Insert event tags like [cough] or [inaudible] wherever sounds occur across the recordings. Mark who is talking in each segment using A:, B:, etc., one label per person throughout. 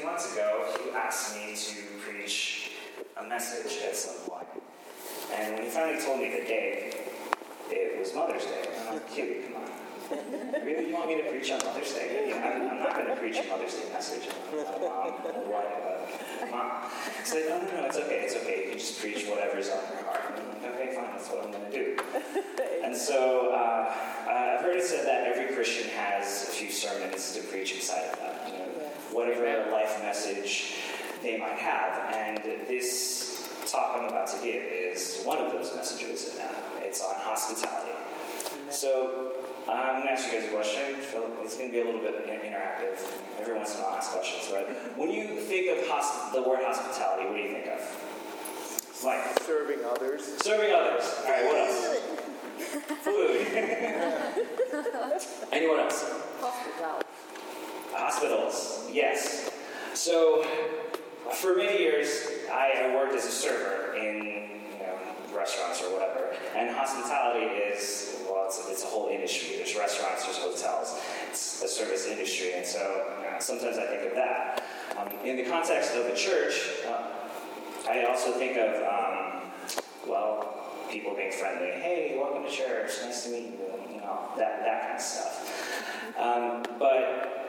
A: few months ago, he asked me to preach a message at some point. And when he finally told me the day, it was Mother's Day. I'm like, Huey, come on. Really, you want me to preach on Mother's Day? I'm, I'm not going to preach a Mother's Day message. Mom, what? Uh, Mom. He's like, no, no, no, it's okay, it's okay. You can just preach whatever's on your heart. And I'm like, okay, fine, that's what I'm going to do. And so uh, I've heard it said that every Christian has a few sermons to preach inside of them. Whatever life message they might have. And this talk I'm about to give is one of those messages, and uh, it's on hospitality. So uh, I'm going to ask you guys a question. It's going to be a little bit interactive. Every once in a while, I'll ask questions. But [laughs] when you think of hosp- the word hospitality, what do you think of? Like
B: Serving others.
A: serving others. All right, what else? Food. [laughs] Anyone else?
C: Hospitality.
A: Hospitals, yes. So, for many years, I, worked as a server in you know, restaurants or whatever. And hospitality is, well, it's a, it's a whole industry. There's restaurants, there's hotels. It's a service industry. And so, you know, sometimes I think of that. Um, in the context of a church, uh, I also think of, um, well, people being friendly. Hey, welcome to church. Nice to meet you. You know, that, that kind of stuff. Um, but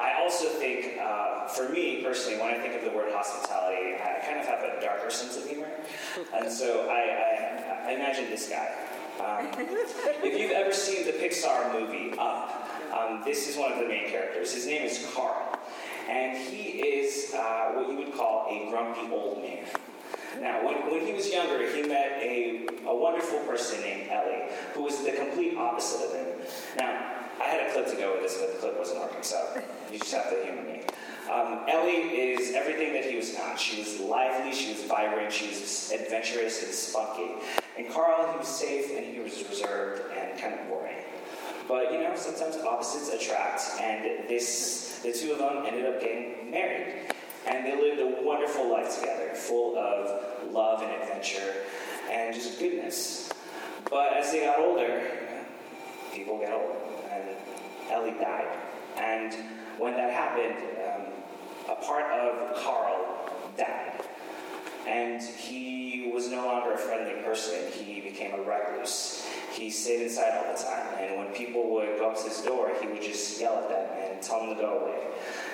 A: I also think, uh, for me personally, when I think of the word hospitality, I kind of have a darker sense of humor. And so I, I, I imagine this guy. Um, if you've ever seen the Pixar movie Up, um, this is one of the main characters. His name is Carl. And he is uh, what you would call a grumpy old man. Now, when, when he was younger, he met a, a wonderful person named Ellie, who was the complete opposite of him. Now, I had a clip to go with this, but the clip wasn't working, so you just have to humor me. Um, Ellie is everything that he was not. She was lively, she was vibrant, she was adventurous and spunky. And Carl, he was safe and he was reserved and kind of boring. But you know, sometimes opposites attract, and this the two of them ended up getting married. And they lived a wonderful life together, full of love and adventure and just goodness. But as they got older, people get old, and Ellie died. And when that happened, um, a part of Carl died. And he was no longer a friendly person. He became a recluse. He stayed inside all the time. And when people would go up to his door, he would just yell at them and tell them to go away.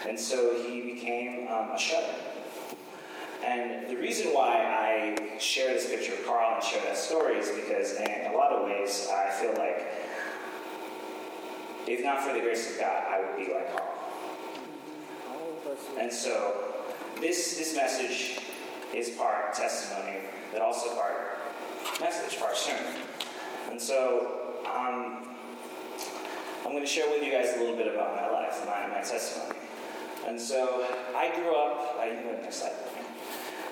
A: And so he became um, a shut And the reason why I share this picture of Carl and share that story is because, in a lot of ways, I feel like if not for the grace of God, I would be like Carl. And so, this this message is part testimony, but also part message, part sermon. And so, um, I'm going to share with you guys a little bit about my life, my, my testimony. And so, I grew up. I.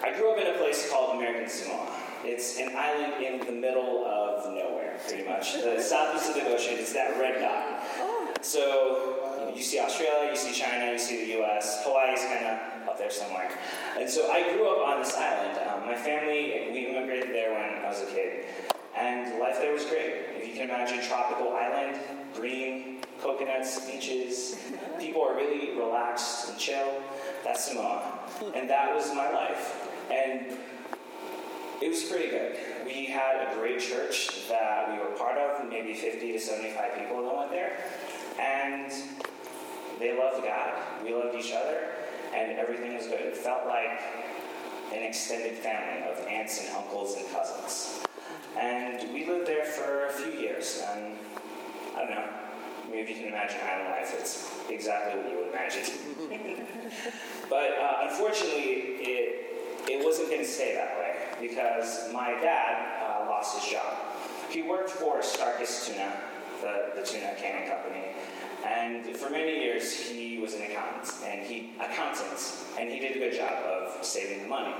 A: I grew up in a place called American Samoa. It's an island in the middle of nowhere, pretty much. The South Pacific Ocean. It's that red dot. So you see Australia, you see China, you see the U.S. Hawaii's kind of up there somewhere. And so I grew up on this island. Um, my family, we immigrated there when I was a kid, and life there was great. If you can imagine, tropical island, green, coconuts, beaches. People are really relaxed and chill. That's Samoa, and that was my life. And it was pretty good. We had a great church that we were part of, maybe 50 to 75 people that went there. And they loved God, we loved each other, and everything was good. It felt like an extended family of aunts and uncles and cousins. And we lived there for a few years, and I don't know, maybe you can imagine island life, it's exactly what you would imagine. [laughs] but uh, unfortunately, it it wasn't going to stay that way because my dad uh, lost his job. He worked for Starkist Tuna, the, the tuna canning company, and for many years he was an accountant, and he accountant, and he did a good job of saving the money.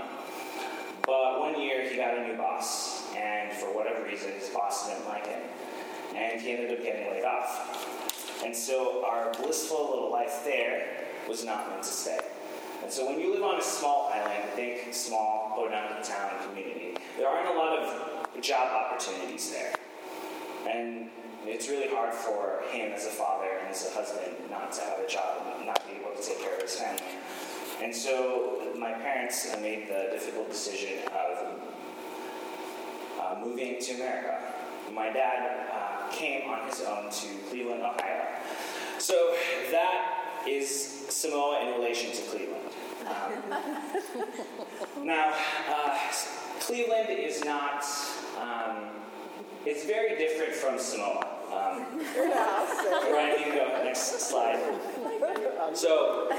A: But one year he got a new boss, and for whatever reason his boss didn't like him, and he ended up getting laid off. And so our blissful little life there was not meant to stay. And so when you live on a small island, think small Podunk town community, there aren't a lot of job opportunities there. And it's really hard for him as a father and as a husband not to have a job and not be able to take care of his family. And so my parents made the difficult decision of uh, moving to America. My dad uh, came on his own to Cleveland, Ohio. So that is Samoa in relation to Cleveland. Um, [laughs] now, uh, Cleveland is not, um, it's very different from Samoa. Um, right, you can go, next slide. So,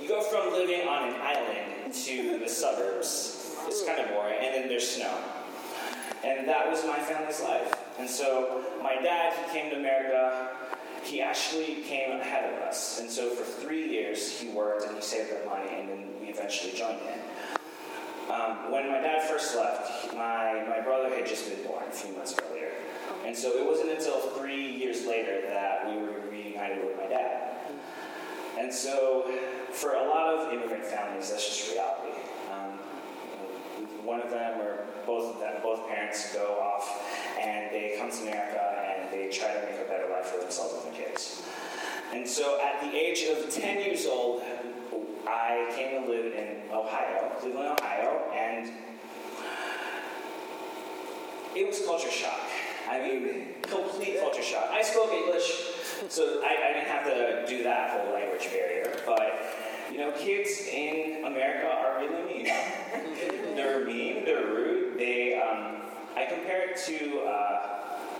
A: you go from living on an island to the suburbs. It's kind of boring, and then there's snow. And that was my family's life. And so, my dad, he came to America he actually came ahead of us. And so for three years, he worked and he saved up money, and then we eventually joined him. Um, when my dad first left, my, my brother had just been born a few months earlier. And so it wasn't until three years later that we were reunited with my dad. And so for a lot of immigrant families, that's just reality. Um, one of them or both of them, both parents go off and they come to America they try to make a better life for themselves and their kids. And so at the age of 10 years old, I came to live in Ohio, Cleveland, Ohio, and it was culture shock. I mean, complete culture shock. I spoke English, so I, I didn't have to do that whole language barrier, but you know, kids in America are really mean. [laughs] they're mean, they're rude. They, um, I compare it to uh,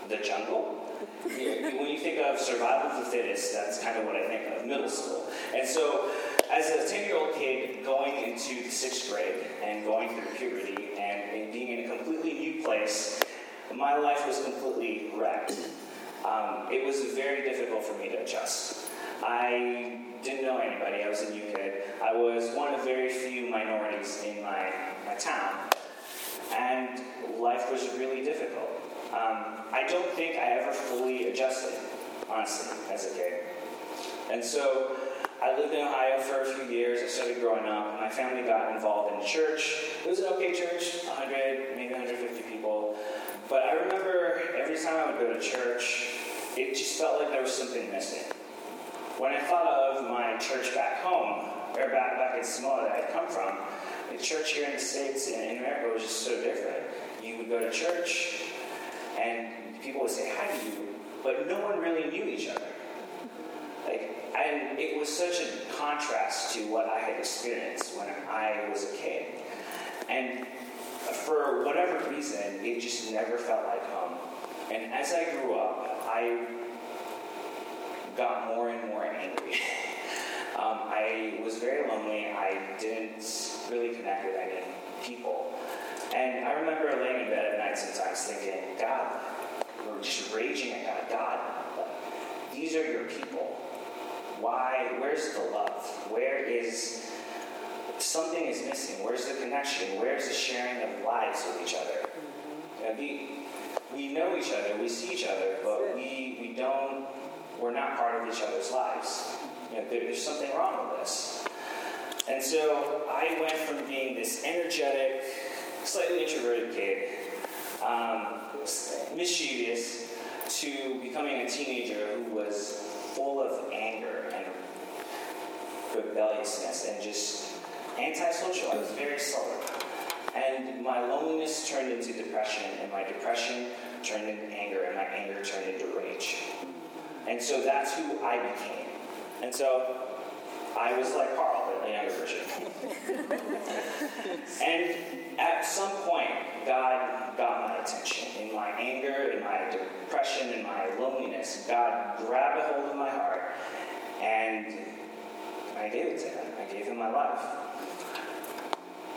A: the jungle when you think of survival of the fittest, that's kind of what I think of middle school. And so, as a 10 year old kid going into the sixth grade and going through puberty and, and being in a completely new place, my life was completely wrecked. Um, it was very difficult for me to adjust. I didn't know anybody, I was a new kid. I was one of very few minorities in my, my town, and life was really difficult. Um, I don't think I ever adjusted, honestly, as a kid. And so I lived in Ohio for a few years. I started growing up. My family got involved in church. It was an okay church, 100, maybe 150 people. But I remember every time I would go to church, it just felt like there was something missing. When I thought of my church back home, or back, back in Samoa that I'd come from, the church here in the States and in America was just so different. You would go to church, and people would say, How do you? But no one really knew each other. Like, and it was such a contrast to what I had experienced when I was a kid. And for whatever reason, it just never felt like home. And as I grew up, I got more and more angry. [laughs] um, I was very lonely. I didn't really connect with any people. And I remember laying in bed at night sometimes thinking, God, just raging at God. God, these are your people. Why? Where's the love? Where is something is missing? Where's the connection? Where's the sharing of lives with each other? You know, we, we know each other, we see each other, but we, we don't, we're not part of each other's lives. You know, there, there's something wrong with this. And so I went from being this energetic, slightly introverted kid, um, mischievous, to becoming a teenager who was full of anger and rebelliousness and just antisocial. I was very sullen. And my loneliness turned into depression, and my depression turned into anger, and my anger turned into rage. And so that's who I became. And so I was like Carl, the younger version. [laughs] and at some point, God got my attention. In my anger, in my depression, in my loneliness, God grabbed a hold of my heart and I gave it to Him. I gave Him my life.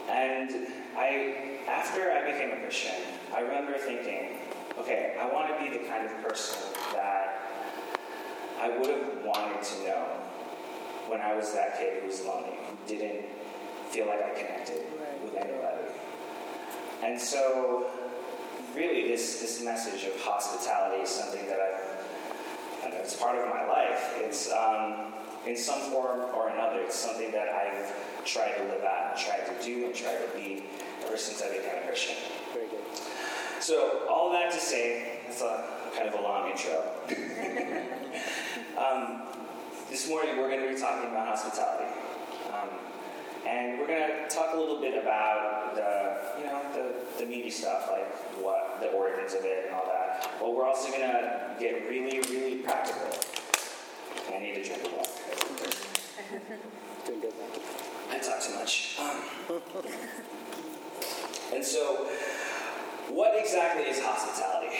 A: And I, after I became a Christian, I remember thinking, okay, I want to be the kind of person that I would have wanted to know when I was that kid who was lonely, who didn't feel like I connected with anybody. And so, really, this, this message of hospitality is something that I've, I know, it's part of my life. It's, um, in some form or another, it's something that I've tried to live out and tried to do and tried to be ever since I became a Christian.
B: Very good.
A: So, all that to say, it's a kind of a long intro. [laughs] um, this morning we're going to be talking about hospitality. And we're going to talk a little bit about the, you know, the, the meaty stuff, like what the origins of it and all that. But we're also going to get really, really practical. I need to drink a water.
B: Doing good,
A: I talk too much. Um, [laughs] and so, what exactly is hospitality?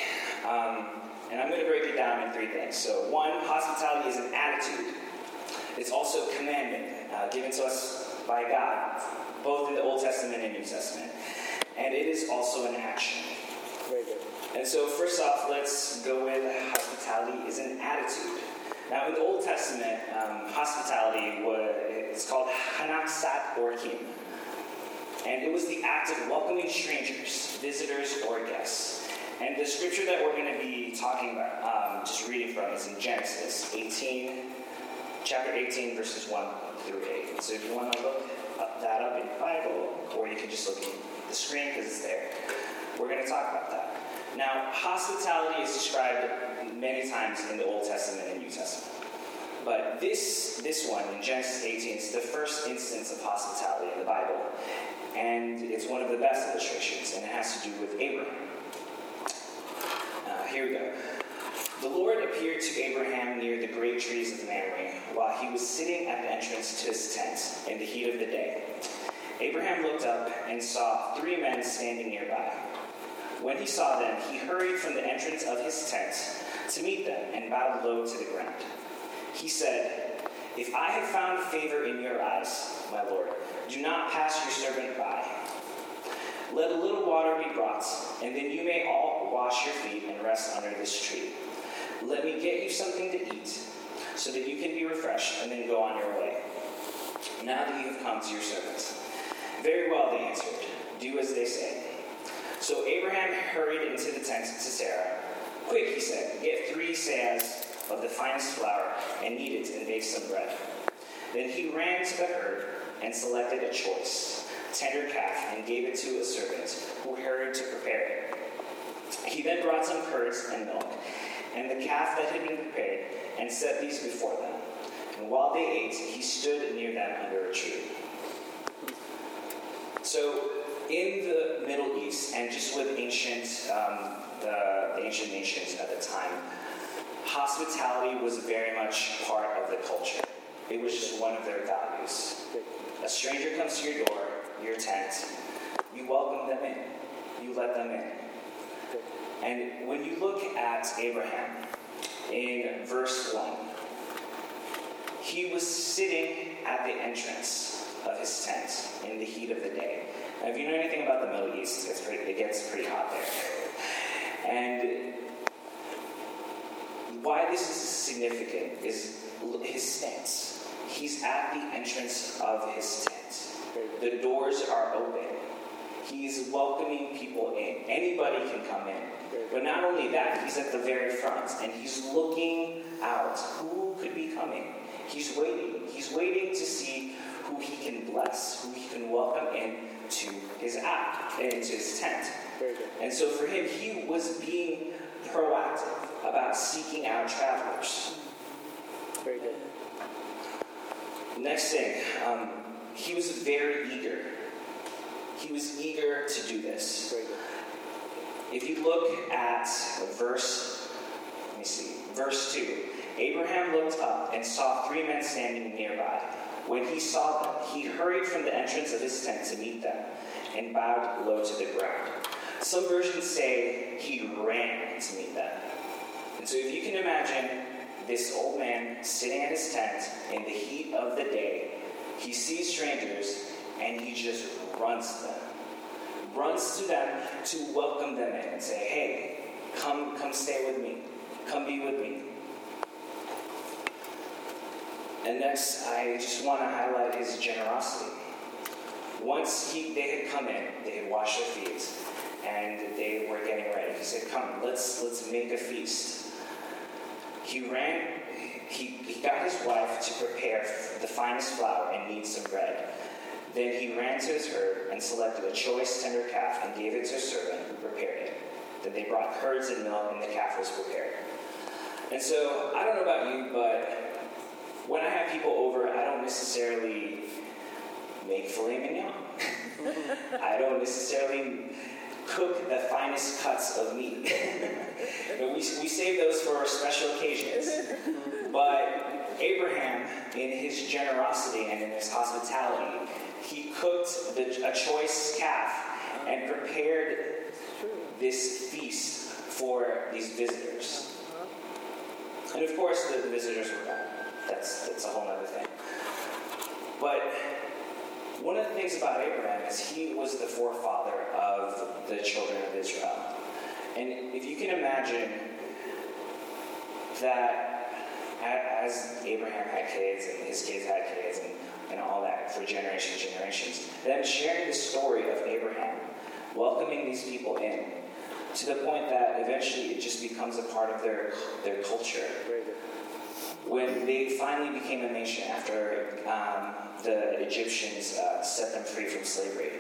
A: Um, and I'm going to break it down in three things. So, one, hospitality is an attitude. It's also a commandment uh, given to us by God, both in the Old Testament and New Testament. And it is also an action.
B: Very good.
A: And so, first off, let's go with hospitality is an attitude. Now, in the Old Testament, um, hospitality was it's called hachnasat orchim, and it was the act of welcoming strangers, visitors, or guests. And the scripture that we're going to be talking about, um, just reading from, is in Genesis 18, chapter 18, verses 1 through 8. So if you want to look up that up in the Bible, or you can just look at the screen because it's there, we're going to talk about that. Now, hospitality is described many times in the Old Testament and New Testament. But this, this one in Genesis 18 is the first instance of hospitality in the Bible. And it's one of the best illustrations, and it has to do with Abraham. Uh, here we go. The Lord appeared to Abraham near the great trees of Mamre while he was sitting at the entrance to his tent in the heat of the day. Abraham looked up and saw three men standing nearby. When he saw them, he hurried from the entrance of his tent to meet them and bowed low to the ground. He said, If I have found favor in your eyes, my Lord, do not pass your servant by. Let a little water be brought, and then you may all wash your feet and rest under this tree. Let me get you something to eat, so that you can be refreshed, and then go on your way. Now that you have come to your servants. Very well, they answered. Do as they say. So Abraham hurried into the tent to Sarah. Quick, he said, get three seahs of the finest flour and knead it and bake some bread. Then he ran to the herd and selected a choice, tender calf and gave it to a servant who hurried to prepare it. He then brought some curds and milk and the calf that had been prepared and set these before them. And while they ate, he stood near them under a tree. So, in the Middle East, and just with ancient, um, the, ancient nations at the time, hospitality was very much part of the culture. It was just one of their values. A stranger comes to your door, your tent, you welcome them in, you let them in. And when you look at Abraham in verse 1, he was sitting at the entrance of his tent in the heat of the day. Now, if you know anything about the Middle East, it gets pretty, it gets pretty hot there. And why this is significant is his stance. He's at the entrance of his tent. The doors are open. He's welcoming people in. Anybody can come in. But not only that, he's at the very front and he's looking out. Who could be coming? He's waiting. He's waiting to see who he can bless, who he can welcome in to his app, into his tent. And so for him, he was being proactive about seeking out travelers.
B: Very good.
A: Next thing, um, he was very eager. He was eager to do this. If you look at verse, let me see, verse 2, Abraham looked up and saw three men standing nearby. When he saw them, he hurried from the entrance of his tent to meet them and bowed low to the ground. Some versions say he ran to meet them. And so if you can imagine this old man sitting at his tent in the heat of the day, he sees strangers and he just runs to them. Runs to them to welcome them in and say, hey, come, come stay with me. Come be with me. And next, I just want to highlight his generosity. Once he, they had come in, they had washed their feet, and they were getting ready. He said, Come, let's, let's make a feast. He ran, he, he got his wife to prepare the finest flour and knead some bread. Then he ran to his herd and selected a choice tender calf and gave it to a servant who prepared it. Then they brought curds and milk, and the calf was prepared. And so, I don't know about you, but when I have people over, I don't necessarily make filet mignon. [laughs] I don't necessarily cook the finest cuts of meat. [laughs] we, we save those for special occasions. But Abraham, in his generosity and in his hospitality, he cooked the, a choice calf and prepared this feast for these visitors. And of course, the visitors were bad. That's, that's a whole other thing. But one of the things about Abraham is he was the forefather of the children of Israel. And if you can imagine that as Abraham had kids and his kids had kids and, and all that for generations and generations, them sharing the story of Abraham, welcoming these people in, to the point that eventually it just becomes a part of their, their culture. When they finally became a nation after um, the Egyptians uh, set them free from slavery,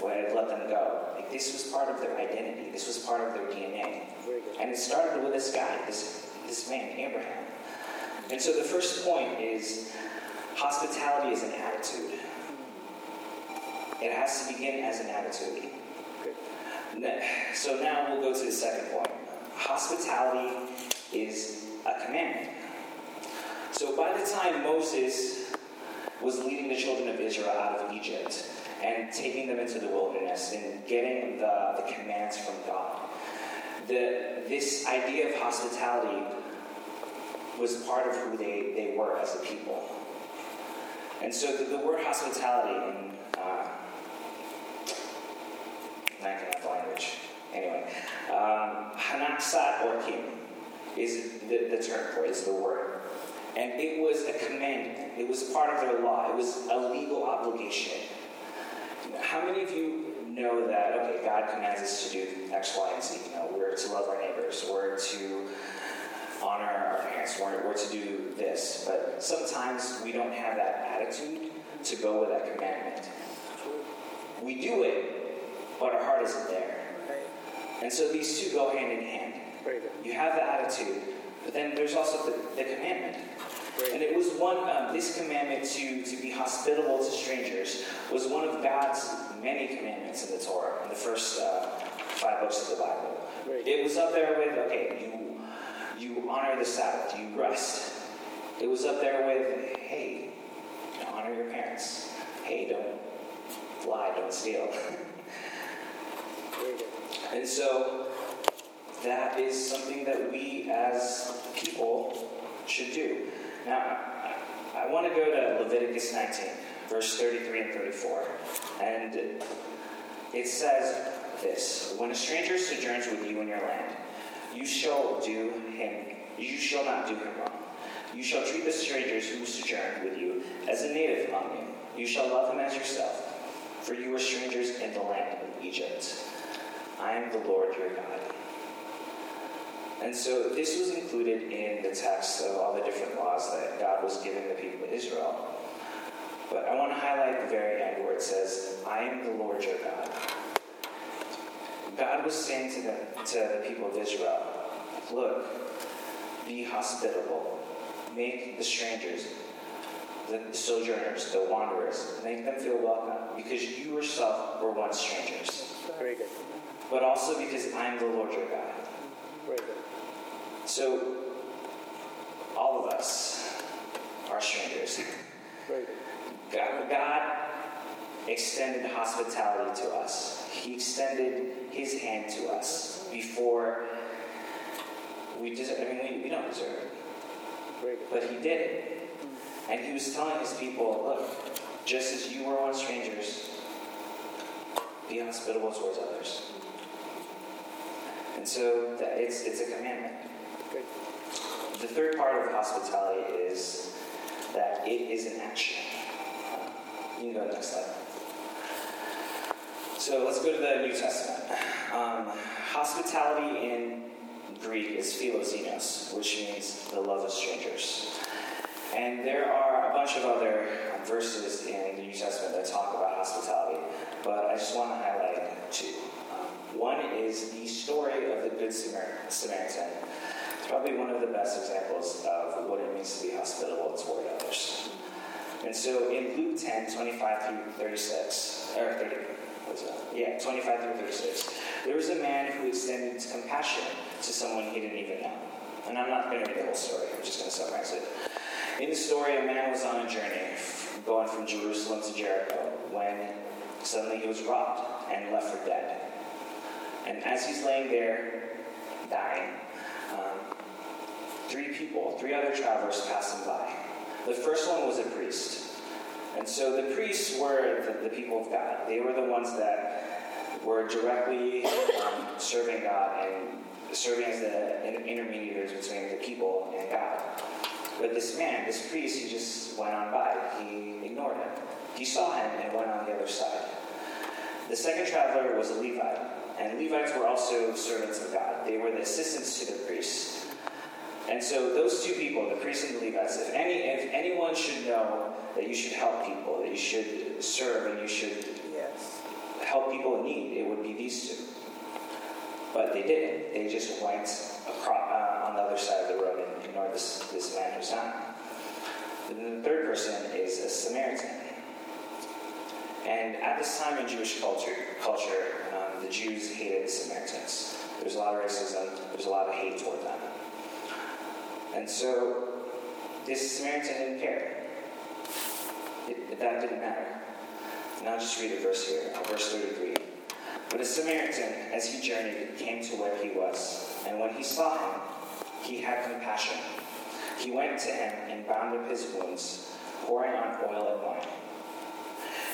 A: when it let them go, like, this was part of their identity. This was part of their DNA. And it started with this guy, this, this man, Abraham. And so the first point is hospitality is an attitude. It has to begin as an attitude. So now we'll go to the second point. Hospitality is a commandment. So by the time Moses was leading the children of Israel out of Egypt and taking them into the wilderness and getting the, the commands from God, the, this idea of hospitality was part of who they, they were as a people. And so the, the word hospitality in uh, Mackinac language, anyway, um, Orchim is the, the term for it, is the word. And it was a commandment. It was part of their law. It was a legal obligation. How many of you know that, okay, God commands us to do X, Y, and Z? You know, we're to love our neighbors, we're to honor our parents, we're, we're to do this. But sometimes we don't have that attitude to go with that commandment. We do it, but our heart isn't there. And so these two go hand in hand. You have the attitude, but then there's also the, the commandment. And it was one, um, this commandment to, to be hospitable to strangers was one of God's many commandments in the Torah, in the first uh, five books of the Bible. It was up there with, okay, you, you honor the Sabbath, you rest. It was up there with, hey, honor your parents. Hey, don't lie, don't steal. and so that is something that we as people should do. Now, I want to go to Leviticus 19, verse 33 and 34. And it says this When a stranger sojourns with you in your land, you shall do him, you shall not do him wrong. You shall treat the strangers who sojourn with you as a native among you. You shall love him as yourself, for you were strangers in the land of Egypt. I am the Lord your God. And so this was included in the text of all the different laws that God was giving the people of Israel. But I want to highlight the very end where it says, I am the Lord your God. God was saying to, them, to the people of Israel, look, be hospitable. Make the strangers, the sojourners, the wanderers, make them feel welcome because you yourself were once strangers.
B: Very good.
A: But also because I'm the Lord your God.
B: Very good.
A: So, all of us are strangers.
B: Very good.
A: God, God extended hospitality to us. He extended His hand to us before we deserve. I mean, we, we don't deserve it, but He did it, and He was telling His people, "Look, just as you were once strangers, be hospitable towards others." And so that it's it's a commandment. The third part of hospitality is that it is an action. You can go to the next slide. So let's go to the New Testament. Um, hospitality in Greek is philoxenos, which means the love of strangers. And there are a bunch of other verses in the New Testament that talk about hospitality, but I just want to highlight two. Um, one is the story of the Good Samaritan. It's probably one of the best examples of what it means to be hospitable toward others. And so in Luke 10, 25 through 36, or 30, what's that? Yeah, 25 through 36, there was a man who extended compassion to someone he didn't even know. And I'm not going to read the whole story, I'm just going to summarize it. In the story, a man was on a journey going from Jerusalem to Jericho when suddenly he was robbed and left for dead. And as he's laying there dying, um, three people, three other travelers passed him by. The first one was a priest. And so the priests were the, the people of God. They were the ones that were directly um, serving God and serving as the intermediaries between the people and God. But this man, this priest, he just went on by. He ignored him. He saw him and went on the other side. The second traveler was a Levite, and Levites were also servants of God. They were the assistants to the priests. And so those two people, the priests and the Levites, if any if anyone should know that you should help people, that you should serve and you should
B: Yes.
A: help people in need, it would be these two. But they didn't. They just went across, uh, on the other side of the road and ignored this, this man who's dying. And the third person is a Samaritan. And at this time in Jewish culture, culture um, the Jews hated the Samaritans. There's a lot of racism, there's a lot of hate toward them. And so this Samaritan didn't care. It, that didn't matter. And I'll just read a verse here, verse 33. But a Samaritan, as he journeyed, came to where he was. And when he saw him, he had compassion. He went to him and bound up his wounds, pouring on oil and wine.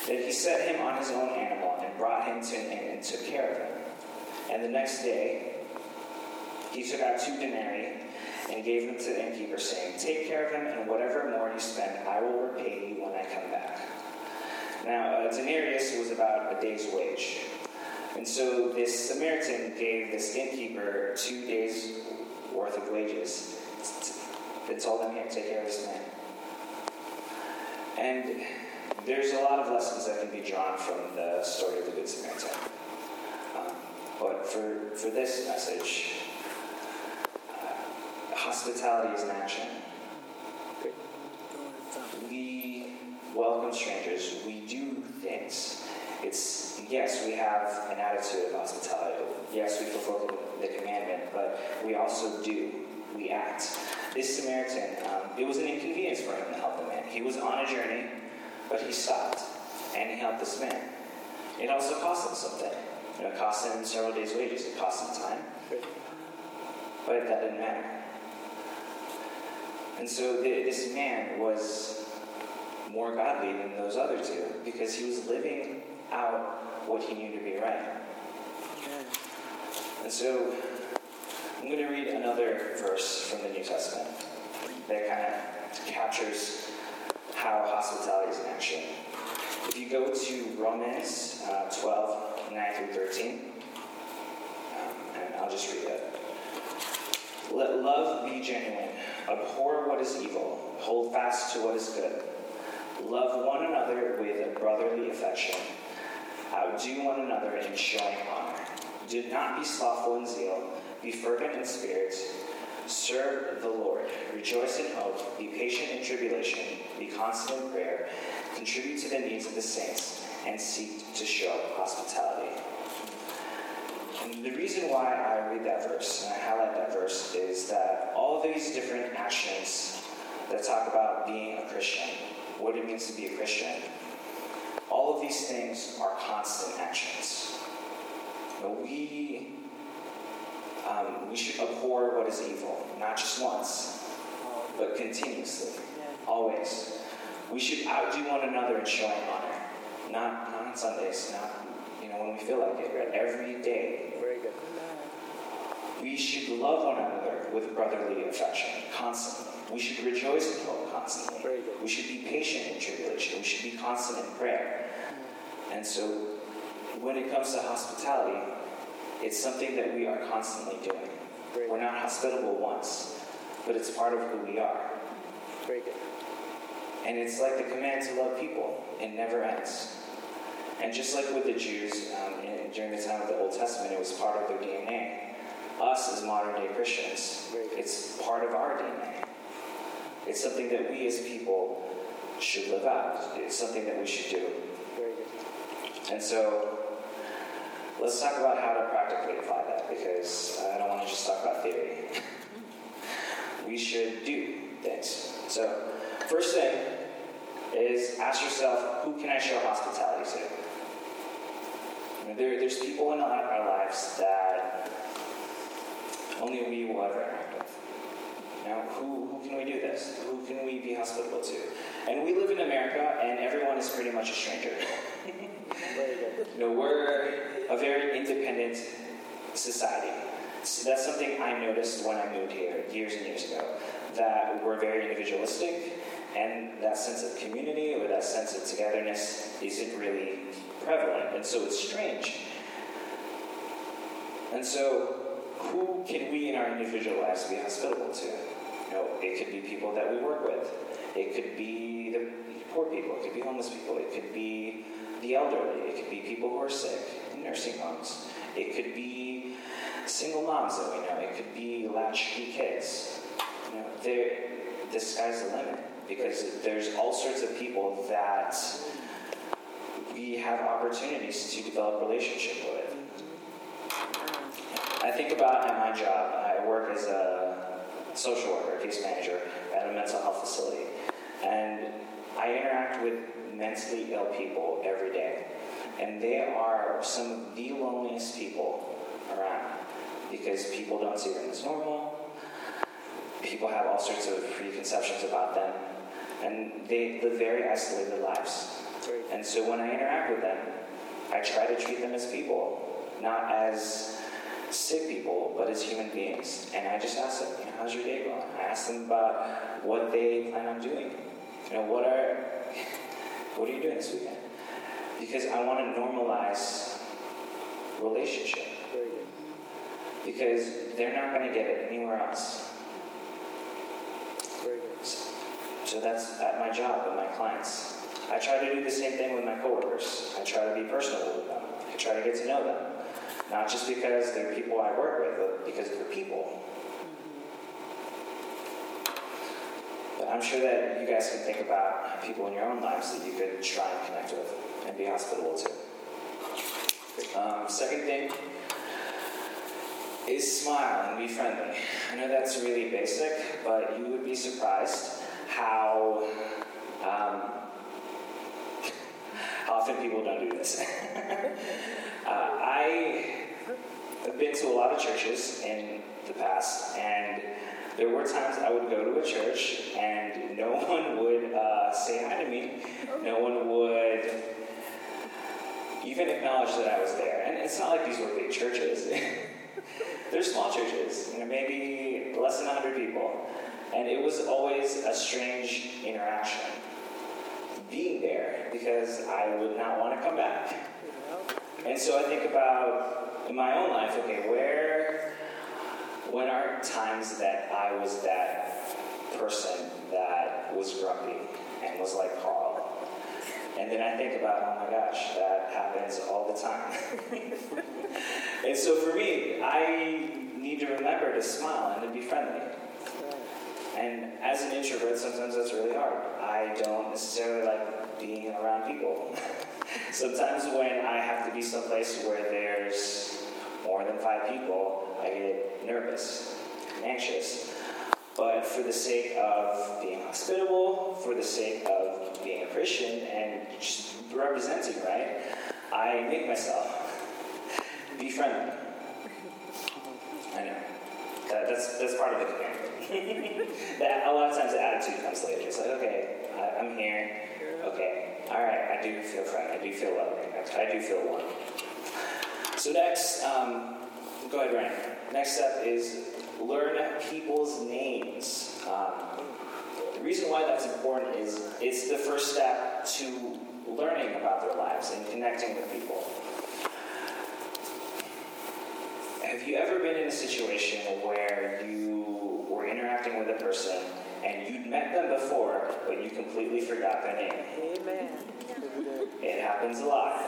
A: Then he set him on his own animal and brought him to an inn and took care of him. And the next day, he took out two denarii and gave them to the innkeeper, saying, Take care of him, and whatever more you spend, I will repay you when I come back. Now, a denarius was about a day's wage. And so this Samaritan gave this innkeeper two days' worth of wages. They told him, Here, take care of this man. And there's a lot of lessons that can be drawn from the story of the Good Samaritan. Um, but for, for this message, uh, hospitality is an action. We welcome strangers. We do things. It's yes, we have an attitude of hospitality. Yes, we fulfill the commandment, but we also do. We act. This Samaritan, um, it was an inconvenience for him to help the man. He was on a journey, but he stopped and he helped this man. It also cost him something. You know, it cost him several days' wages. It cost him time, but that didn't matter. And so th- this man was more godly than those other two because he was living out what he knew to be right. And so I'm going to read another verse from the New Testament that kind of captures how hospitality is in action. If you go to Romans uh, 12, 9 through 13, um, and I'll just read it. Let love be genuine. Abhor what is evil. Hold fast to what is good. Love one another with a brotherly affection. Outdo one another in showing honor. Do not be slothful in zeal. Be fervent in spirit. Serve the Lord. Rejoice in hope. Be patient in tribulation. Be constant in prayer. Contribute to the needs of the saints and seek to show hospitality. And the reason why I read that verse and I highlight that verse is that all of these different actions that talk about being a Christian, what it means to be a Christian, all of these things are constant actions. But we, um, we should abhor what is evil, not just once, but continuously, always. We should outdo one another in showing honor, not, not on Sundays, not you know when we feel like it, but every day
B: Very good.
A: we should love one another with brotherly affection constantly. We should rejoice in hope constantly.
B: Very good.
A: We should be patient in tribulation. We should be constant in prayer. And so, when it comes to hospitality, it's something that we are constantly doing.
B: Very
A: We're not hospitable once, but it's part of who we are.
B: Very good.
A: And it's like the command to love people. It never ends. And just like with the Jews um, in, during the time of the Old Testament, it was part of their DNA. Us as modern day Christians, it's part of our DNA. It's something that we as people should live out. It's something that we should do. And so let's talk about how to practically apply that because I don't want to just talk about theory. [laughs] we should do things. So, first thing is ask yourself who can I show hospitality to? You know, there, there's people in our lives that only we will ever interact with. Now, who, who can we do this? Who can we be hospitable to? And we live in America, and everyone is pretty much a stranger. [laughs] You know, we're a very independent society. So that's something I noticed when I moved here years and years ago. That we're very individualistic, and that sense of community or that sense of togetherness isn't really prevalent, and so it's strange. And so, who can we in our individual lives be hospitable to? You know, it could be people that we work with. It could be the poor people. It could be homeless people. It could be the elderly. It could be people who are sick in nursing homes. It could be single moms that we know. It could be latchkey kids. You know, the sky's the limit because there's all sorts of people that we have opportunities to develop relationship with. I think about at my job, I work as a social worker, a case manager at a mental health facility. And I interact with mentally ill people every day. And they are some of the loneliest people around because people don't see them as normal. People have all sorts of preconceptions about them. And they live very isolated lives. And so when I interact with them, I try to treat them as people, not as sick people, but as human beings. And I just ask them, you know, how's your day going? I ask them about what they plan on doing. You know, what are [laughs] what are you doing this weekend? Because I want to normalize relationship. Because they're not going to get it anywhere else.
B: Very good.
A: So that's at my job with my clients. I try to do the same thing with my coworkers. I try to be personable with them. I try to get to know them. Not just because they're people I work with, but because they're people. But I'm sure that you guys can think about people in your own lives that you could try and connect with and be hospitable to. Um, second thing is smile and be friendly. I know that's really basic, but you would be surprised how um, often people don't do this. [laughs] uh, I have been to a lot of churches in the past, and there were times I would go to a church and no [laughs] one would uh, say hi to me. No one would even acknowledge that I was there. And it's not like these were big churches. [laughs] They're small churches, you know, maybe less than 100 people. And it was always a strange interaction being there because I would not want to come back. And so I think about in my own life, okay, where, when are times that I was that person that was grumpy and was like Carl? And then I think about, oh my gosh, that happens all the time. [laughs] and so for me, I need to remember to smile and to be friendly. And as an introvert, sometimes that's really hard. I don't necessarily like being around people. [laughs] sometimes when I have to be someplace where there's more than five people, I get nervous, and anxious. But for the sake of being hospitable, for the sake of being a Christian and just representing, right, I make myself [laughs] be friendly. That, that's, that's part of the [laughs] that, a lot of times the attitude comes later. It's like, okay, I, I'm here. Okay, all right, I do feel friendly. I do feel loving. I, I do feel one. So next, um, go ahead, Ryan. Next step is learn people's names. Um, the reason why that's important is it's the first step to learning about their lives and connecting with people. Have you ever been in a situation where you were interacting with a person and you'd met them before, but you completely forgot their name?
B: Amen.
A: It happens a lot.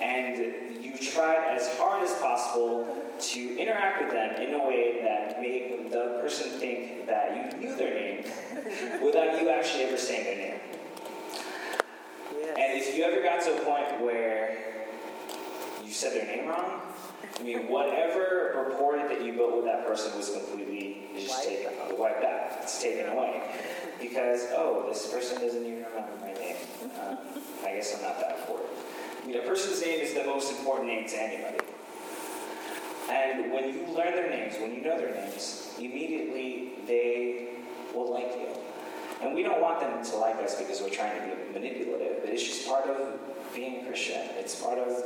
A: And you tried as hard as possible to interact with them in a way that made the person think that you knew their name without you actually ever saying their name. And if you ever got to a point where you said their name wrong, I mean, whatever rapport that you built with that person was completely just taken, wiped out. It's taken away. Because, oh, this person doesn't even remember my name. Uh, I guess I'm not that important. I mean, a person's name is the most important name to anybody. And when you learn their names, when you know their names, immediately they will like you. And we don't want them to like us because we're trying to be manipulative, but it's just part of being a Christian. It's part of,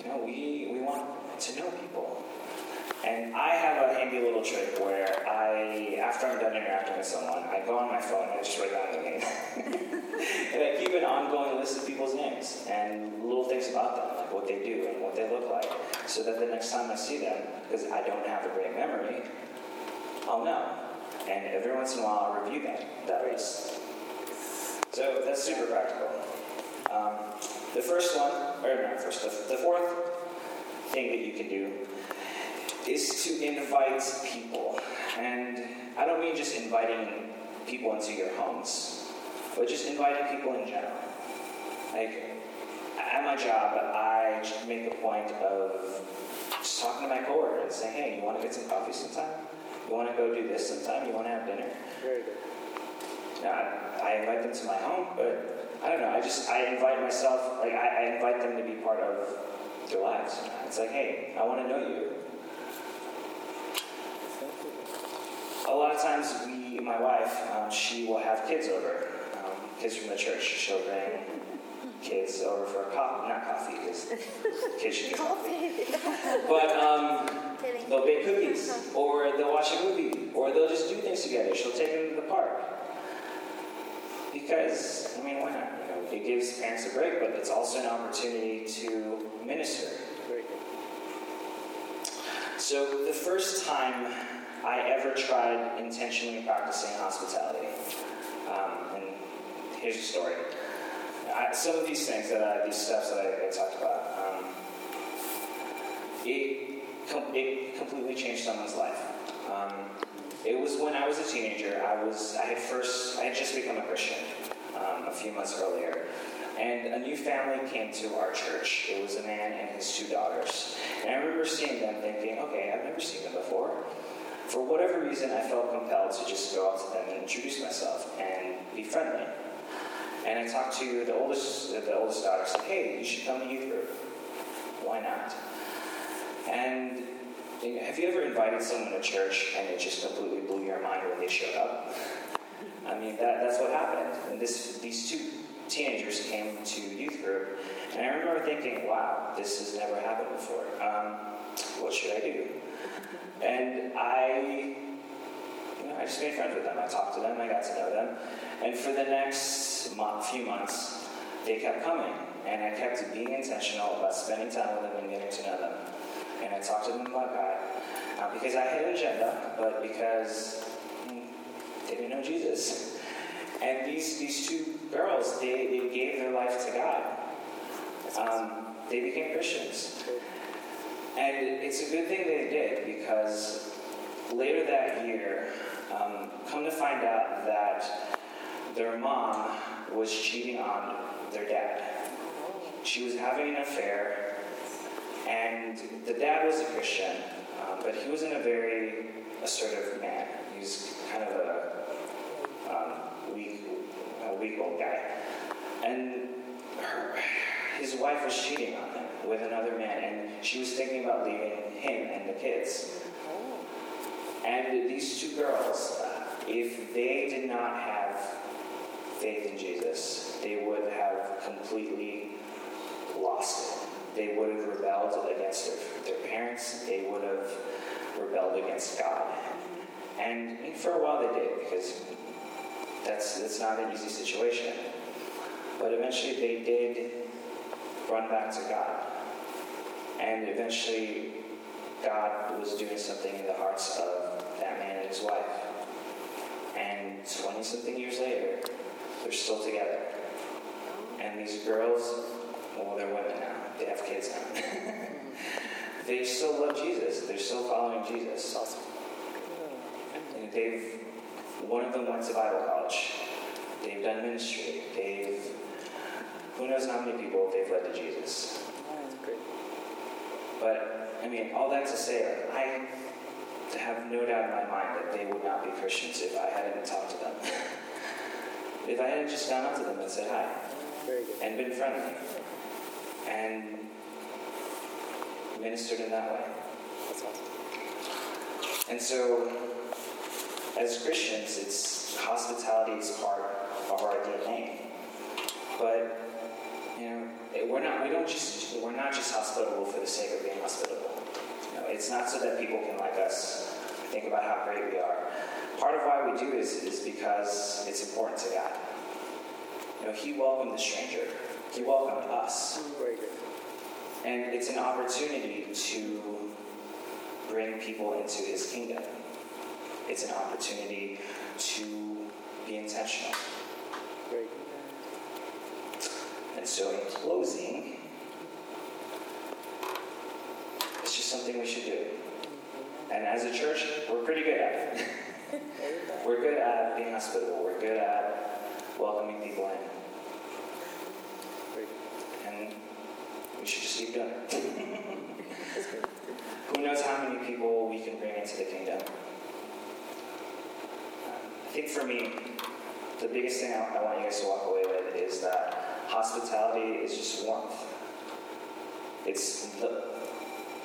A: you know, we, we want to know people. And I have a handy little trick where I, after I'm done interacting with someone, I go on my phone and I just write down their name. [laughs] and I keep an ongoing list of people's names and little things about them, like what they do and what they look like, so that the next time I see them, because I don't have a great memory, I'll know. And every once in a while I'll review that, that. So that's super practical. Um, the first one, or not first, the, the fourth thing that you can do is to invite people. And I don't mean just inviting people into your homes, but just inviting people in general. Like, at my job, I make a point of just talking to my coworkers and saying, hey, you want to get some coffee sometime? You want to go do this sometime? You want to have dinner?
B: Very good.
A: Now, I, I invite them to my home, but I don't know. I just I invite myself. Like I, I invite them to be part of their lives. It's like, hey, I want to know you. A lot of times, we, my wife, um, she will have kids over, um, kids from the church. She'll bring kids over for a coffee, not coffee, because kids should get coffee. But um, they'll bake cookies, or they'll watch a movie, or they'll just do things together. She'll take them to the park. Because, I mean, why not? You know, it gives parents a break, but it's also an opportunity to minister. So, the first time I ever tried intentionally practicing hospitality, um, and here's the story. I, some of these things that I, these steps that I, I talked about, um, it, com- it completely changed someone's life. Um, it was when I was a teenager. I was I had first I had just become a Christian um, a few months earlier, and a new family came to our church. It was a man and his two daughters, and I remember seeing them, thinking, okay, I've never seen them before. For whatever reason, I felt compelled to just go up to them and introduce myself and be friendly. And I talked to the oldest, the oldest daughter. Said, "Hey, you should come to youth group. Why not?" And have you ever invited someone to church and it just completely blew your mind when they showed up? I mean, that, that's what happened. And this, these two teenagers came to youth group, and I remember thinking, "Wow, this has never happened before. Um, what should I do?" And I you know, I just made friends with them. I talked to them, I got to know them. And for the next month, few months, they kept coming. And I kept being intentional about spending time with them and getting to know them. And I talked to them about God. Not because I had an agenda, but because mm, they didn't know Jesus. And these, these two girls, they, they gave their life to God. Um, they became Christians. And it's a good thing they did because later that year, um, come to find out that their mom was cheating on their dad. She was having an affair, and the dad was a Christian, um, but he wasn't a very assertive man. He was kind of a um, weak, a weak old guy. And her, his wife was cheating on him with another man, and she was thinking about leaving him and the kids. And these two girls, uh, if they did not have faith in Jesus, they would have completely lost it. They would have rebelled against their, their parents. They would have rebelled against God. And for a while they did, because that's, that's not an easy situation. But eventually they did run back to God. And eventually God was doing something in the hearts of that man and his wife. And 20 something years later, they're still together. And these girls, well, they're women now, they have kids now. [laughs] they still love Jesus, they're still following Jesus. And they've, one of them went to Bible college, they've done ministry, they've who knows how many people they've led to Jesus.
B: That's great.
A: But, I mean, all that to say, like, I have no doubt in my mind that they would not be Christians if I hadn't talked to them. [laughs] if I hadn't just gone up to them and said hi
B: Very good.
A: and been friendly and ministered in that way. And so, as Christians, it's hospitality is part of our DNA. But you know, we're not. We don't just. We're not just hospitable for the sake of being hospitable. You know, it's not so that people can like us, think about how great we are. Part of why we do is is because it's important to God. You know, He welcomed the stranger. He welcomed us. And it's an opportunity to bring people into his kingdom. It's an opportunity to be intentional. And so, in closing, it's just something we should do. And as a church, we're pretty good at it. [laughs] we're good at being hospitable, we're good at welcoming people in.
B: Very good.
A: And we just keep. Who knows how many people we can bring into the kingdom? I think for me, the biggest thing I, I want you guys to walk away with is that hospitality is just warmth. It's the,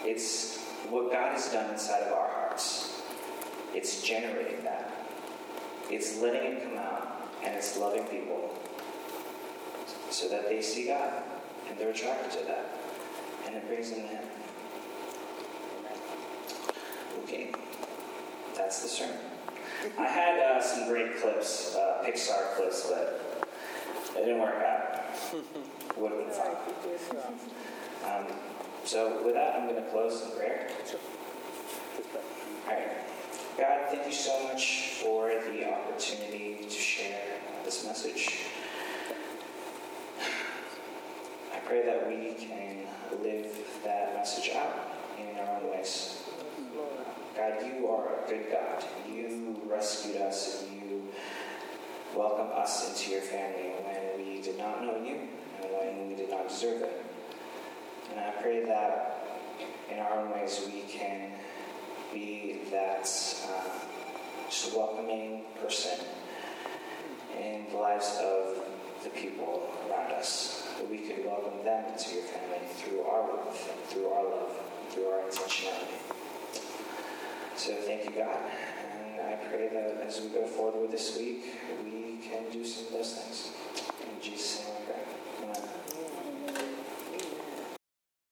A: it's what God has done inside of our hearts. It's generating that. It's letting it come out, and it's loving people so that they see God and they're attracted to that, and it brings them in. Okay, that's the sermon. I had uh, some great clips, uh, Pixar clips, but it didn't work out. [laughs] Would have been fun. Um, so with that, I'm going to close in prayer.
B: Sure. Just pray.
A: All right. God, thank you so much for the opportunity to share this message. I pray that we can live that message out in our own ways. God, you are a good God. You rescued us and you welcomed us into your family when we did not know you and when we did not deserve it. And I pray that in our own ways we can be that uh, just welcoming person in the lives of the people around us. That we could welcome them into your family through our love, and through our love, and through our intentionality. So thank you, God. And I pray that as we go forward with this week, we can do some of those things. In Jesus'